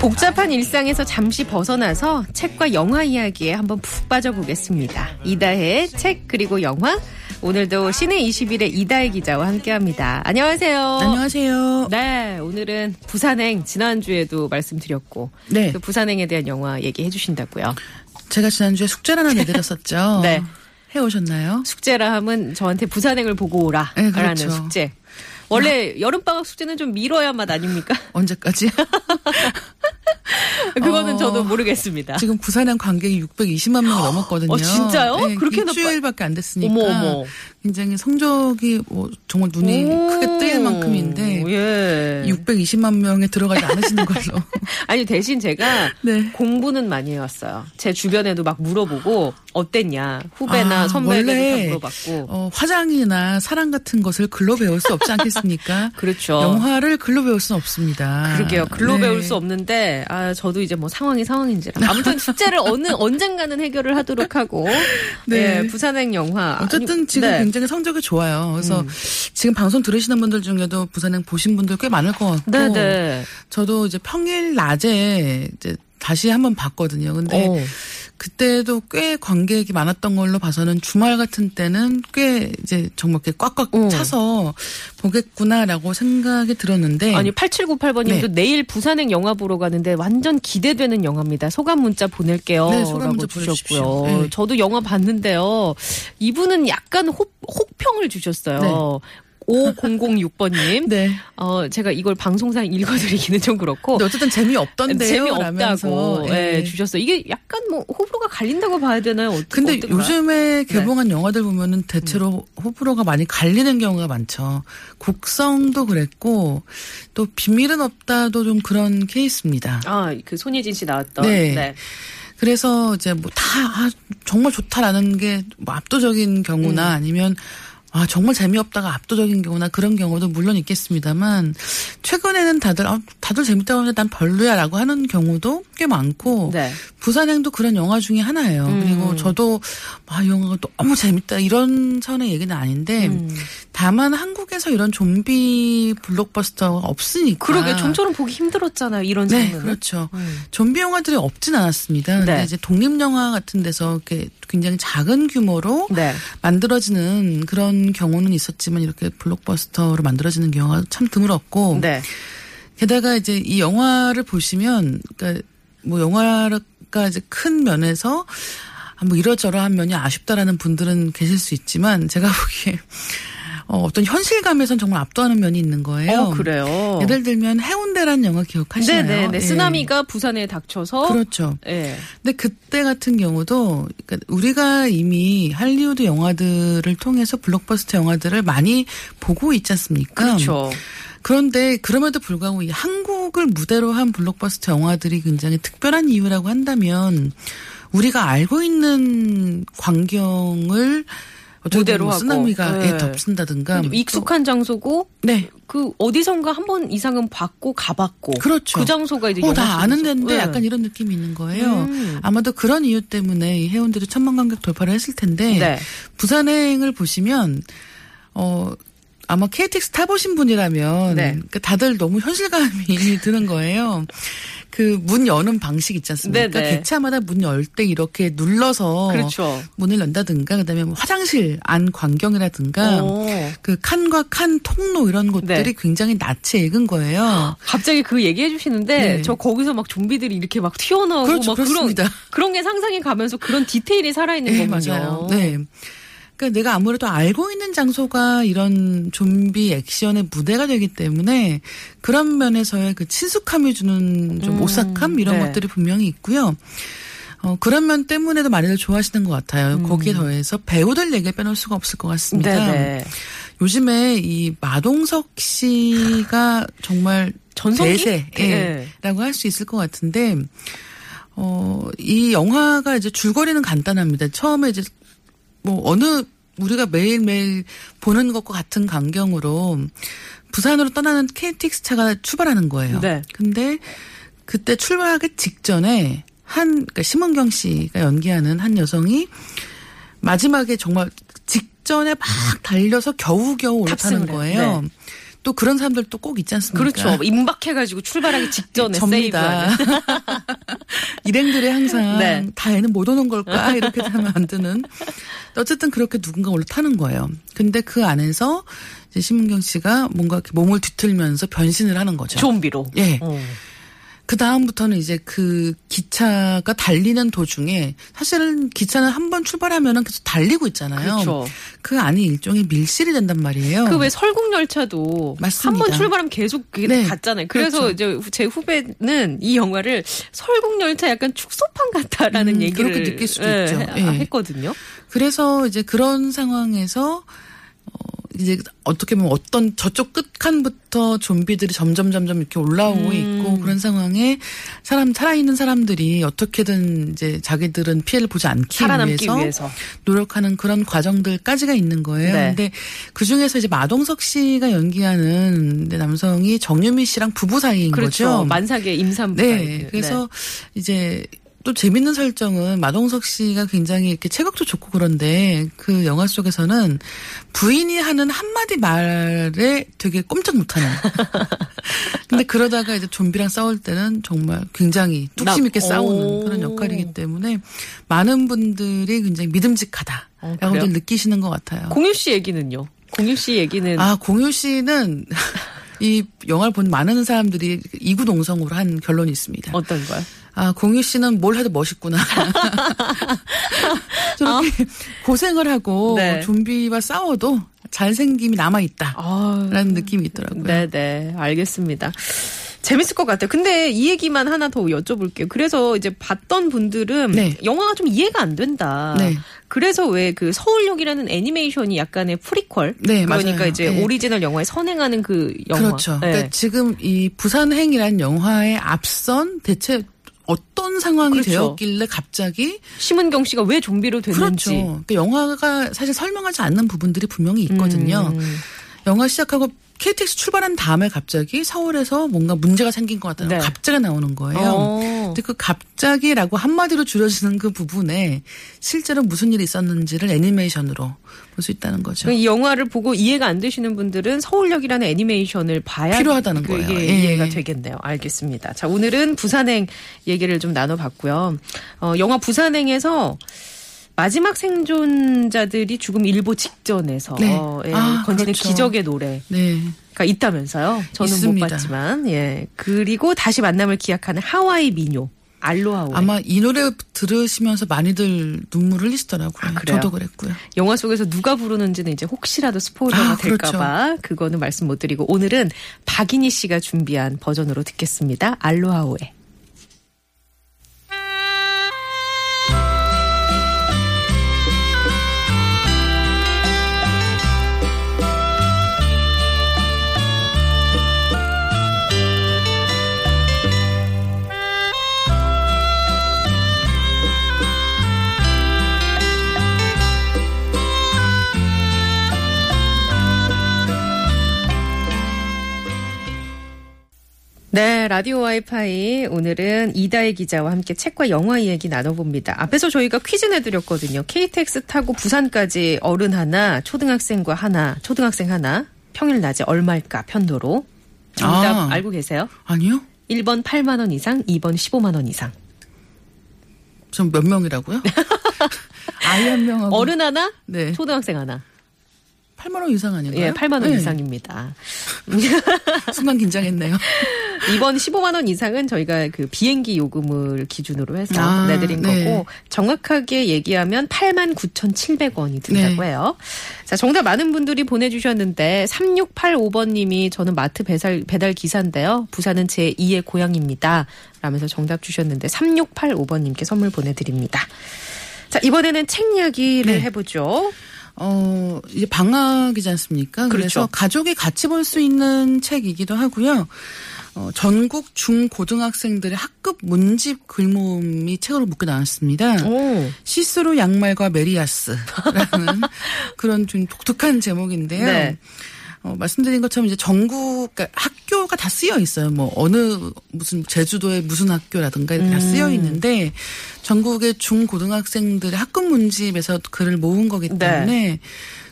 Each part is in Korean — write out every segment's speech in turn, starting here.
복잡한 일상에서 잠시 벗어나서 책과 영화 이야기에 한번 푹 빠져보겠습니다. 이다혜의 책 그리고 영화 오늘도 시내 21의 이다혜 기자와 함께합니다. 안녕하세요. 안녕하세요. 네, 오늘은 부산행 지난주에도 말씀드렸고 네. 그 부산행에 대한 영화 얘기해 주신다고요. 제가 지난주에 숙제를 하나 내드렸었죠. 네. 해오셨나요? 숙제라 함은 저한테 부산행을 보고 오라. 네, 라는 그렇죠. 숙제. 원래 여름방학 숙제는 좀 미뤄야 맛 아닙니까? 언제까지? 그거는 어, 저도 모르겠습니다. 지금 부산행 관객이 620만 명이 넘었거든요. 어, 진짜요? 그렇게나 일주일밖에 안 됐으니까. 어머, 어머. 굉장히 성적이 뭐 정말 눈이 오, 크게 뜨일 만큼인데 예. 620만 명에 들어가지 않으시는 걸로. 아니 대신 제가 네. 공부는 많이 해왔어요. 제 주변에도 막 물어보고 어땠냐 후배나 아, 원래 물어봤고 어, 화장이나 사랑 같은 것을 글로 배울 수 없지 않겠습니까? 그렇죠. 영화를 글로 배울 수는 없습니다. 그러게요. 글로 네. 배울 수 없는데 아 저도 이제 뭐 상황이 상황인지라 아무튼 숙제를 어느 언젠가는 해결을 하도록 하고 네. 네, 부산행 영화 어쨌든 아니, 지금 네. 굉장히 성적이 좋아요. 그래서 음. 지금 방송 들으시는 분들 중에도 부산행 보신 분들 꽤 많을 것 같고. 네네. 저도 이제 평일 낮에 이제 다시 한번 봤거든요. 근데 어. 그때도 꽤 관객이 많았던 걸로 봐서는 주말 같은 때는 꽤 이제 정말 이렇게 꽉꽉 어. 차서 보겠구나라고 생각이 들었는데. 아니 8798번님도 네. 내일 부산행 영화 보러 가는데 완전 기대되는 영화입니다. 소감 문자 보낼게요. 네, 소감 문자 주셨고요. 보내주십시오. 네. 저도 영화 봤는데요. 이분은 약간 혹, 혹평을 주셨어요. 5006번님. 네. 어, 제가 이걸 방송상 읽어드리기는 좀 그렇고. 어쨌든 재미없던데요. 재미없다고. 예, 예. 주셨어요. 이게 약간 뭐 호불호가 갈린다고 봐야 되나요? 어, 근데 어떤가요? 요즘에 개봉한 영화들 보면은 대체로 호불호가 많이 갈리는 경우가 많죠. 곡성도 그랬고 또 비밀은 없다도 좀 그런 케이스입니다. 아, 그 손예진 씨 나왔던. 네. 그래서 이제 뭐 다 아, 정말 좋다라는 게 뭐 압도적인 경우나 아니면 아 정말 재미없다가 압도적인 경우나 그런 경우도 물론 있겠습니다만 최근에는 다들 아, 다들 재밌다고 하는데 난 별로야라고 하는 경우도 꽤 많고 네. 부산행도 그런 영화 중에 하나예요. 음. 그리고 저도 아, 이 영화가 너무 재밌다 이런 선의 얘기는 아닌데 음. 다만 한국에서 이런 좀비 블록버스터가 없으니까 그러게 좀처럼 보기 힘들었잖아요. 이런 네, 장르는. 그렇죠. 음. 좀비 영화들이 없진 않았습니다. 근데 네. 이제 독립 영화 같은 데서 이렇게 굉장히 작은 규모로 네. 만들어지는 그런 경우는 있었지만 이렇게 블록버스터로 만들어지는 경우가 참 드물었고 네. 게다가 이제 이 영화를 보시면 그러니까 뭐 영화가 이제 큰 면에서 아, 뭐 이러저러한 면이 아쉽다라는 분들은 계실 수 있지만 제가 보기에 어, 어떤 현실감에선 정말 압도하는 면이 있는 거예요. 어, 그래요. 예를 들면 해운대라는 영화 기억하시나요? 네네네. 예. 쓰나미가 부산에 닥쳐서. 그렇죠. 예. 근데 그때 같은 경우도 그러니까 우리가 이미 할리우드 영화들을 통해서 블록버스터 영화들을 많이 보고 있지 않습니까? 그렇죠. 그런데 그럼에도 불구하고 이 한국을 무대로 한 블록버스터 영화들이 굉장히 특별한 이유라고 한다면 우리가 알고 있는 광경을 무대로 하고. 쓰나미가 네. 예, 덮친다든가 뭐 익숙한 장소고 또- 네그 어디선가 한 번 이상은 봤고 가봤고 그렇죠. 그 장소가 이제 어, 다 영화 아는. 데인데 네. 약간 이런 느낌이 있는 거예요. 음. 아마도 그런 이유 때문에 이 해운대도 천만 관객 돌파를 했을 텐데 네. 부산행을 보시면 어 아마 KTX 타보신 분이라면 네. 그 다들 너무 현실감이 드는 거예요. 그 문 여는 방식 있지 않습니까? 네네. 개차마다 문 열 때 이렇게 눌러서 그렇죠. 문을 연다든가 그다음에 뭐 화장실 안 광경이라든가 오. 그 칸과 칸 통로 이런 곳들이 네. 굉장히 낯이 익은 거예요. 갑자기 그 얘기해 주시는데 네. 저 거기서 막 좀비들이 이렇게 막 튀어나오고 그렇죠, 막 그런 그렇습니다. 그런 게 상상이 가면서 그런 디테일이 살아 있는 네, 거군요. 맞아요. 네. 그러니까 내가 아무래도 알고 있는 장소가 이런 좀비 액션의 무대가 되기 때문에 그런 면에서의 그 친숙함이 주는 좀 음, 오싹함 이런 네. 것들이 분명히 있고요. 어, 그런 면 때문에도 많이들 좋아하시는 것 같아요. 음. 거기에 더해서 배우들 얘기를 빼놓을 수가 없을 것 같습니다. 네네. 요즘에 이 마동석 씨가 정말 전성기? 대세라고 할 수 있을 것 같은데 어, 이 영화가 이제 줄거리는 간단합니다. 처음에 이제 뭐 어느 우리가 매일매일 보는 것과 같은 광경으로 부산으로 떠나는 KTX 차가 출발하는 거예요. 네. 근데 그때 출발하기 직전에 한 그러니까 심은경 씨가 연기하는 한 여성이 마지막에 정말 직전에 막 달려서 겨우겨우 올라타는. 거예요. 네. 또 그런 사람들 또 꼭 있지 않습니까? 그렇죠. 임박해가지고 출발하기 직전에 접니다. 일행들이 항상 네. 다 애는 못 오는 걸까 이렇게 하면 안 드는. 어쨌든 그렇게 누군가 올라타는 거예요. 근데 그 안에서 이제 심은경 씨가 뭔가 몸을 뒤틀면서 변신을 하는 거죠. 좀비로. 예. 어. 그 다음부터는 이제 그 기차가 달리는 도중에 사실은 기차는 한 번 출발하면은 계속 달리고 있잖아요. 그렇죠. 그 안이 일종의 밀실이 된단 말이에요. 그 왜 설국 열차도. 한 번 출발하면 계속 네. 갔잖아요. 그래서 그렇죠. 이제 제 후배는 이 영화를 설국 열차 약간 축소판 같다라는 음, 얘기를 그렇게 느낄 수도 예, 있죠. 해- 예. 했거든요. 그래서 이제 그런 상황에서 어 이제 어떻게 보면 어떤 저쪽 끝칸부터 좀비들이 점점 점점 이렇게 올라오고 음. 있고 그런 상황에 사람 살아있는 사람들이 어떻게든 이제 자기들은 피해를 보지 않기 위해서, 위해서. 노력하는 그런 과정들까지가 있는 거예요. 네. 근데 그 중에서 이제 마동석 씨가 연기하는 남성이 정유미 씨랑 부부 사이인 그렇죠. 거죠. 만삭의 임산부가 네. 그래서 이제 또 재밌는 설정은 마동석 씨가 굉장히 이렇게 체격도 좋고 그런데 그 영화 속에서는 부인이 하는 한마디 말에 되게 꼼짝 못하는. 근데 그러다가 이제 좀비랑 싸울 때는 정말 굉장히 뚝심 있게 나- 싸우는 오. 그런 역할이기 때문에 많은 분들이 굉장히 믿음직하다라고 어, 그래요? 들 느끼시는 것 같아요. 공유 씨 얘기는요. 공유 씨 얘기는 아, 공유 씨는 이 영화를 본 많은 사람들이 이구동성으로 한 결론이 있습니다. 어떤 거요? 아, 공유 씨는 뭘 해도 멋있구나. 저렇게 고생을 하고 어? 네. 좀비와 싸워도 잘생김이 남아있다. 아, 라는 느낌이 있더라고요. 네네, 알겠습니다. 재밌을 것 같아요. 근데 이 얘기만 하나 더 여쭤볼게요. 그래서 이제 봤던 분들은 네. 영화가 좀 이해가 안 된다. 네. 그래서 왜 그 서울역이라는 애니메이션이 약간의 프리퀄? 네, 그러니까 맞아요. 이제 네. 오리지널 영화에 선행하는 그 영화. 그렇죠. 네. 그러니까 지금 이 부산행이라는 영화에 앞선 대체 어떤 상황이 그렇죠. 되었길래 갑자기 심은경 씨가 왜 좀비로 됐는지. 그렇죠. 그러니까 영화가 사실 설명하지 않는 부분들이 분명히 있거든요. 음. 영화 시작하고 KTX 출발한 다음에 갑자기 서울에서 뭔가 문제가 생긴 것 같다는 네. 갑자기 나오는 거예요. 어. 근데 그 갑자기라고 한마디로 줄여지는 그 부분에 실제로 무슨 일이 있었는지를 애니메이션으로 볼 수 있다는 거죠. 이 영화를 보고 이해가 안 되시는 분들은 서울역이라는 애니메이션을 봐야 필요하다는 거예요. 예. 이해가 되겠네요. 알겠습니다. 자, 오늘은 부산행 얘기를 좀 나눠봤고요. 어, 영화 부산행에서 마지막 생존자들이 죽음 일보 직전에서 네. 어, 예, 아, 건지는 그렇죠. 기적의 노래가 네. 있다면서요. 저는 있습니다. 못 봤지만 예 그리고 다시 만남을 기약하는 하와이 민요 알로하오 아마 이 노래 들으시면서 많이들 눈물을 흘리시더라고요. 아, 그래요? 저도 그랬고요. 영화 속에서 누가 부르는지는 이제 혹시라도 스포일러가 아, 그렇죠. 될까봐 그거는 말씀 못 드리고 오늘은 박인희 씨가 준비한 버전으로 듣겠습니다. 알로하오에. 네, 라디오 와이파이 오늘은 이다혜 기자와 함께 책과 영화 이야기 나눠봅니다. 앞에서 저희가 퀴즈 내드렸거든요. KTX 타고 부산까지 어른 하나, 초등학생과 하나, 초등학생 하나, 평일 낮에 얼마일까 편도로. 정답 아. 알고 계세요? 아니요? 1번 8만 원 이상, 2번 15만 원 이상. 전몇 명이라고요? 아이 한 명하고 어른 하나, 네. 초등학생 하나. 8만 원 이상 아닌가요? 예, 8만 원 네. 이상입니다. 순간 긴장했네요. 이번 15만 원 이상은 저희가 그 비행기 요금을 기준으로 해서 아, 내드린 네. 거고 정확하게 얘기하면 8만 9,700원이 든다고 네. 해요. 자, 정답 많은 분들이 보내주셨는데 3685번님이 저는 마트 배달 배달 기사인데요. 부산은 제 2의 고향입니다. 라면서 정답 주셨는데 3685번님께 선물 보내드립니다. 자, 이번에는 책 이야기를 네. 해보죠. 어, 이제 방학이지 않습니까? 그래서 그렇죠. 가족이 같이 볼 수 있는 책이기도 하고요. 어, 전국 중고등학생들의 학급 문집 글모음이 책으로 묶여 나왔습니다. 오. 시스루 양말과 메리야스라는 그런 좀 독특한 제목인데요. 네. 어, 말씀드린 것처럼 이제 전국 그러니까 학교가 다 쓰여 있어요. 뭐 어느 무슨 제주도의 무슨 학교라든가 이렇게 다 음. 쓰여 있는데 전국의 중고등학생들의 학급 문집에서 글을 모은 거기 네. 때문에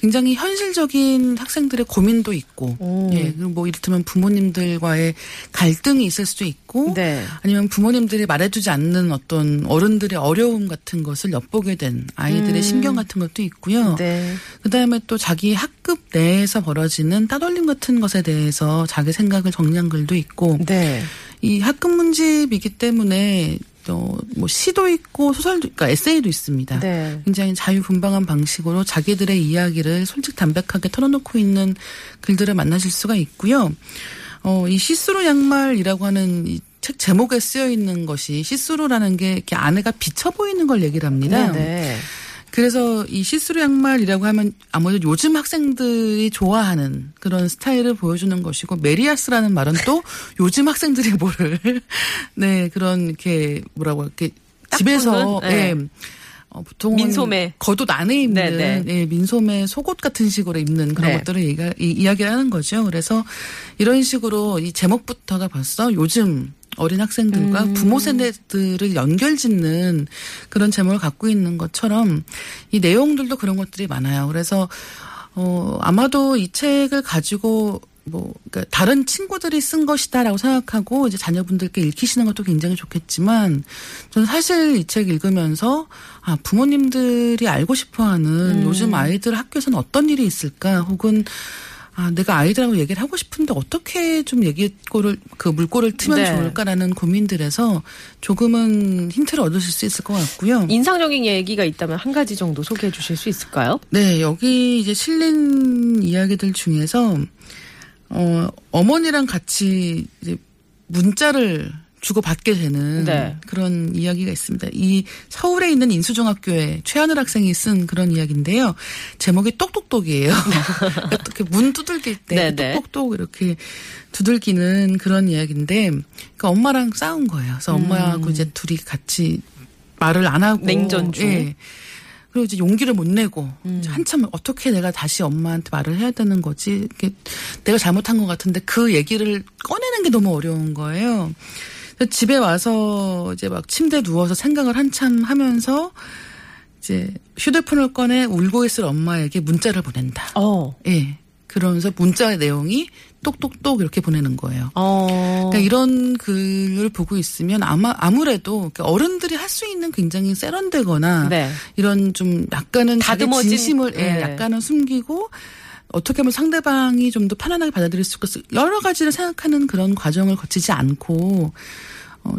굉장히 현실적인 학생들의 고민도 있고, 오. 예, 그리고 뭐 이를테면 부모님들과의 갈등이 있을 수도 있고, 네. 아니면 부모님들이 말해주지 않는 어떤 어른들의 어려움 같은 것을 엿보게 된 아이들의 신경 같은 것도 있고요. 음. 네. 그 다음에 또 자기 학급 내에서 벌어지는 따돌림 같은 것에 대해서 자기 생각을 정리한 글도 있고 네. 이 학급 문집이기 때문에 또 뭐 시도 있고 소설도 그러니까 에세이도 있습니다. 네. 굉장히 자유분방한 방식으로 자기들의 이야기를 솔직 담백하게 털어놓고 있는 글들을 만나실 수가 있고요. 어, 이 시스루 양말이라고 하는 이 책 제목에 쓰여 있는 것이 시스루라는 게 이렇게 안에가 비쳐 보이는 걸 얘기를 합니다. 네. 네. 그래서 이 시스루 양말이라고 하면 아무래도 요즘 학생들이 좋아하는 그런 스타일을 보여주는 것이고 메리야스라는 말은 또 요즘 학생들이 모를 네 그런 이렇게 뭐라고 이렇게 딱 집에서 붙는? 네. 예. 어, 보통 민소매. 겉옷 안에 입는 네, 네. 예, 민소매 속옷 같은 식으로 입는 그런 네. 것들을 얘기가, 이, 이야기를 하는 거죠. 그래서 이런 식으로 이 제목부터가 벌써 요즘 어린 학생들과 음. 부모 세대들을 연결짓는 그런 제목을 갖고 있는 것처럼 이 내용들도 그런 것들이 많아요. 그래서 어 아마도 이 책을 가지고 뭐 그러니까 다른 친구들이 쓴 것이다라고 생각하고 이제 자녀분들께 읽히시는 것도 굉장히 좋겠지만 저는 사실 이 책 읽으면서 아 부모님들이 알고 싶어하는 요즘 아이들 학교에서는 어떤 일이 있을까 혹은 아, 내가 아이들하고 얘기를 하고 싶은데 어떻게 좀 얘기꼬를, 그 물꼬를 트면 네. 좋을까라는 고민들에서 조금은 힌트를 얻으실 수 있을 것 같고요. 인상적인 얘기가 있다면 한 가지 정도 소개해 주실 수 있을까요? 네, 여기 이제 실린 이야기들 중에서, 어, 어머니랑 같이 이제 문자를 주고받게 되는 네. 그런 이야기가 있습니다. 이 서울에 있는 인수중학교에 최하늘 학생이 쓴 그런 이야기인데요. 제목이 똑똑똑이에요. 이렇게 문 두들길 때 네, 네. 똑똑똑 이렇게 두들기는 그런 이야기인데, 그러니까 엄마랑 싸운 거예요. 그래서 엄마하고 이제 둘이 같이 말을 안 하고 음. 냉전 중. 예. 그리고 이제 용기를 못 내고 음. 한참 어떻게 내가 다시 엄마한테 말을 해야 되는 거지? 이렇게 내가 잘못한 것 같은데 그 얘기를 꺼내는 게 너무 어려운 거예요. 그래서 집에 와서 이제 막 침대에 누워서 생각을 한참 하면서 이제 휴대폰을 꺼내 울고 있을 엄마에게 문자를 보낸다. 어. 예. 그러면서 문자의 내용이 똑똑똑 이렇게 보내는 거예요. 어. 그러니까 이런 글을 보고 있으면 아마 아무래도 어른들이 할 수 있는 굉장히 세련되거나 네. 이런 좀 약간은 자기 다듬어진, 진심을 예, 네. 약간은 숨기고 어떻게 하면 상대방이 좀 더 편안하게 받아들일 수 있을 여러 가지를 생각하는 그런 과정을 거치지 않고 어,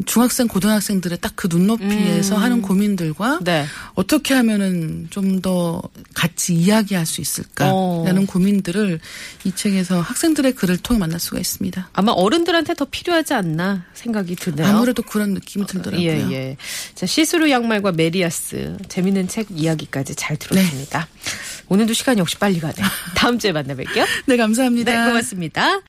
중학생 고등학생들의 딱 그 눈높이에서 음. 하는 고민들과 네. 어떻게 하면은 좀 더 같이 이야기할 수 있을까라는 어. 고민들을 이 책에서 학생들의 글을 통해 만날 수가 있습니다. 아마 어른들한테 더 필요하지 않나 생각이 드네요. 아무래도 그런 느낌이 들더라고요. 예, 예. 자, 시스루 양말과 메리야스. 재밌는 책 이야기까지 잘 들었습니다. 오늘도 시간이 역시 빨리 가네. 다음 주에 만나 뵐게요. 네, 감사합니다. 네, 고맙습니다.